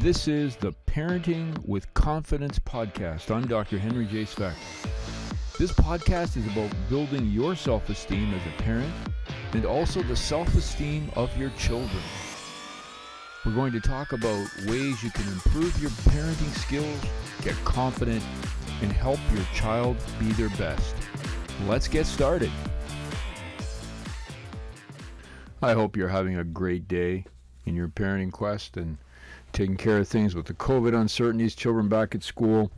This is the Parenting with Confidence podcast. I'm Dr. Henry J. Svec. This podcast is about building your self esteem as a parent and also the self esteem of your children. We're going to talk about ways you can improve your parenting skills, get confident, and help your child be their best. Let's get started. I hope you're having a great day in your parenting quest and taking care of things with the COVID uncertainties, children back at school.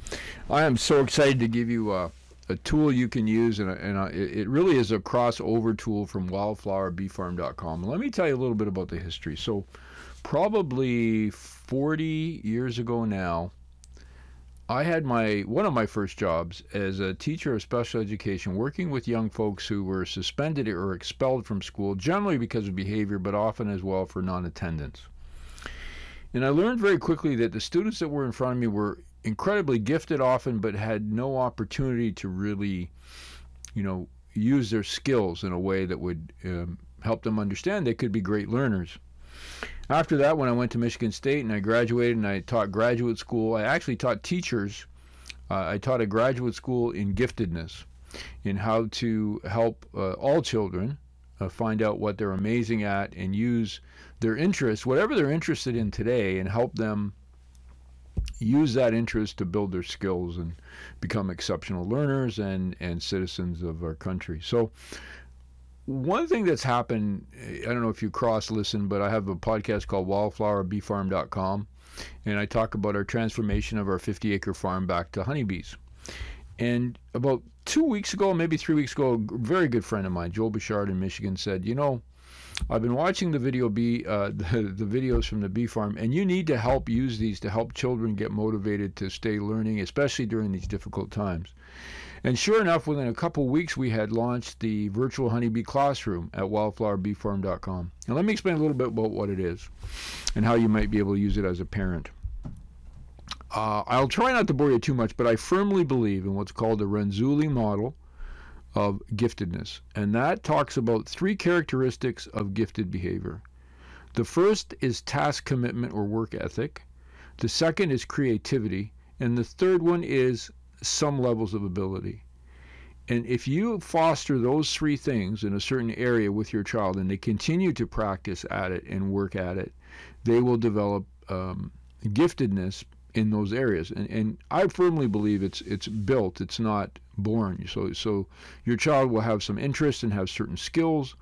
I am so excited to give you a, a tool you can use, and, a, and a, it really is a crossover tool from wildflowerbeefarm.com. Let me tell you a little bit about the history. So, probably 40 years ago now, I had my one of my first jobs as a teacher of special education, working with young folks who were suspended or expelled from school, generally because of behavior, but often as well for non-attendance. And I learned very quickly that the students that were in front of me were incredibly gifted often, but had no opportunity to really, you know, use their skills in a way that would um, help them understand they could be great learners. After that, when I went to Michigan State and I graduated and I taught graduate school, I actually taught teachers. Uh, I taught a graduate school in giftedness, in how to help uh, all children uh, find out what they're amazing at and use their interest, whatever they're interested in today, and help them use that interest to build their skills and become exceptional learners and, and citizens of our country. So, one thing that's happened, I don't know if you cross listen, but I have a podcast called wildflowerbeefarm.com, and I talk about our transformation of our 50 acre farm back to honeybees. And about two weeks ago, maybe three weeks ago, a very good friend of mine, Joel Bouchard in Michigan, said, You know, I've been watching the video bee, uh, the, the videos from the bee farm, and you need to help use these to help children get motivated to stay learning, especially during these difficult times. And sure enough, within a couple weeks, we had launched the virtual honeybee classroom at wildflowerbeefarm.com. And let me explain a little bit about what it is and how you might be able to use it as a parent. Uh, I'll try not to bore you too much, but I firmly believe in what's called the Renzulli model of giftedness. And that talks about three characteristics of gifted behavior. The first is task commitment or work ethic. The second is creativity. And the third one is some levels of ability. And if you foster those three things in a certain area with your child and they continue to practice at it and work at it, they will develop um, giftedness in those areas. And, and I firmly believe it's it's built, it's not born. So so your child will have some interest and have certain skills,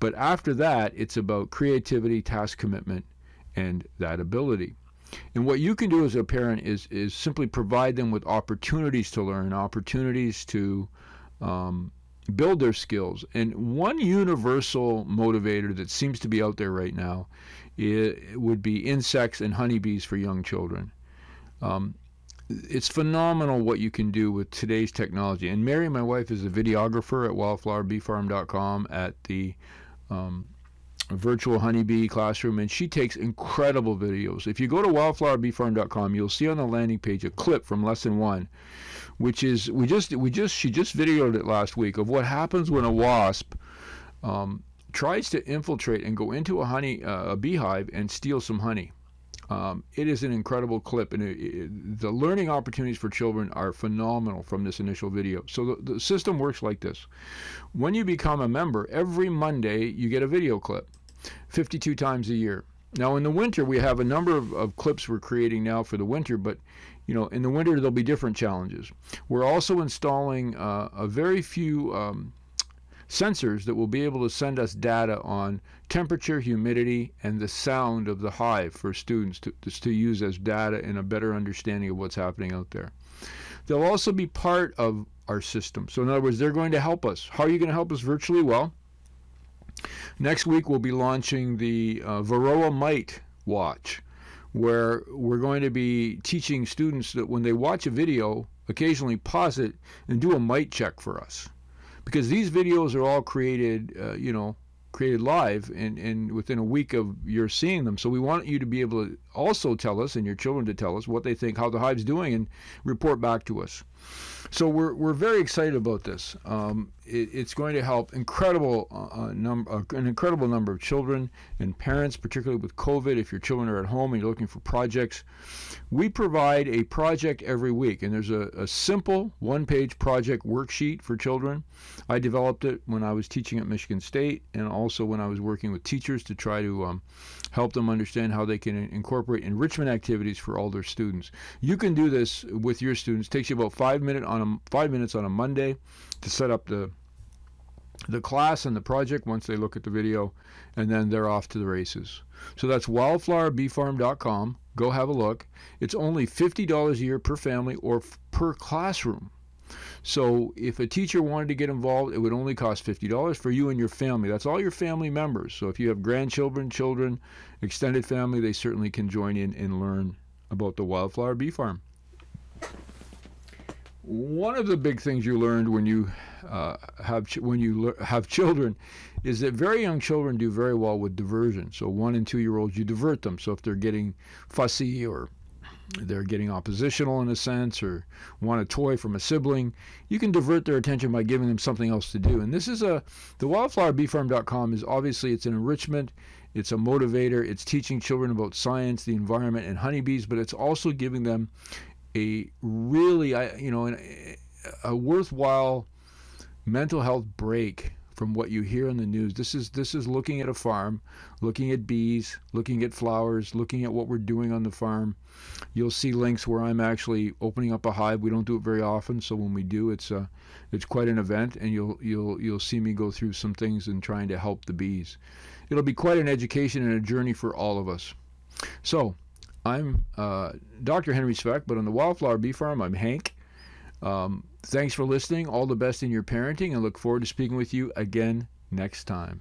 but after that it's about creativity, task commitment, and that ability. And what you can do as a parent is is simply provide them with opportunities to learn, opportunities to um, build their skills. And one universal motivator that seems to be out there right now would be insects and honeybees for young children. Um, it's phenomenal what you can do with today's technology. And Mary, my wife, is a videographer at wildflowerbeefarm.com at the um, virtual honeybee classroom and she takes incredible videos. If you go to wildflowerbeefarm.com, you'll see on the landing page a clip from lesson 1 which is we just we just she just videoed it last week of what happens when a wasp um, tries to infiltrate and go into a honey uh, a beehive and steal some honey. Um, it is an incredible clip, and it, it, the learning opportunities for children are phenomenal from this initial video. So the, the system works like this: when you become a member, every Monday you get a video clip. 52 times a year. Now, in the winter, we have a number of, of clips we're creating now for the winter, but you know, in the winter there'll be different challenges. We're also installing uh, a very few um, sensors that will be able to send us data on temperature, humidity, and the sound of the hive for students to, to use as data in a better understanding of what's happening out there. They'll also be part of our system. So, in other words, they're going to help us. How are you going to help us virtually? Well, Next week, we'll be launching the uh, Varroa Mite Watch, where we're going to be teaching students that when they watch a video, occasionally pause it and do a mite check for us. Because these videos are all created, uh, you know, created live and, and within a week of your seeing them. So we want you to be able to also tell us and your children to tell us what they think, how the hive's doing, and report back to us. So we're, we're very excited about this. Um, it, it's going to help incredible uh, uh number, uh, an incredible number of children and parents, particularly with COVID. If your children are at home and you're looking for projects, we provide a project every week, and there's a, a simple one-page project worksheet for children. I developed it when I was teaching at Michigan State, and also when I was working with teachers to try to um, help them understand how they can incorporate enrichment activities for all their students. You can do this with your students. It takes you about five minutes on a five minutes on a Monday to set up the the class and the project once they look at the video, and then they're off to the races. So that's wildflowerbeefarm.com. Go have a look. It's only $50 a year per family or f- per classroom. So if a teacher wanted to get involved, it would only cost $50 for you and your family. That's all your family members. So if you have grandchildren, children, extended family, they certainly can join in and learn about the Wildflower Bee Farm. One of the big things you learned when you uh, have ch- when you le- have children is that very young children do very well with diversion. So one and two year olds, you divert them. So if they're getting fussy or they're getting oppositional in a sense or want a toy from a sibling, you can divert their attention by giving them something else to do. And this is a the wildflowerbeefarm.com is obviously it's an enrichment, it's a motivator, it's teaching children about science, the environment and honeybees, but it's also giving them a really you know a worthwhile mental health break from what you hear in the news. This is this is looking at a farm, looking at bees, looking at flowers, looking at what we're doing on the farm. You'll see links where I'm actually opening up a hive. We don't do it very often, so when we do, it's uh, it's quite an event, and you'll you'll you'll see me go through some things and trying to help the bees. It'll be quite an education and a journey for all of us. So, I'm uh, Dr. Henry Svec, but on the Wildflower Bee Farm, I'm Hank. Um, thanks for listening. All the best in your parenting, and look forward to speaking with you again next time.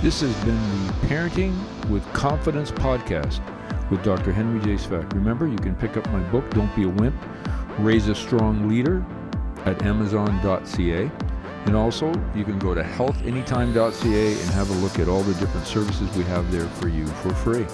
This has been the Parenting with Confidence podcast with Dr. Henry J. Svec. Remember, you can pick up my book, Don't Be a Wimp Raise a Strong Leader, at Amazon.ca. And also, you can go to healthanytime.ca and have a look at all the different services we have there for you for free.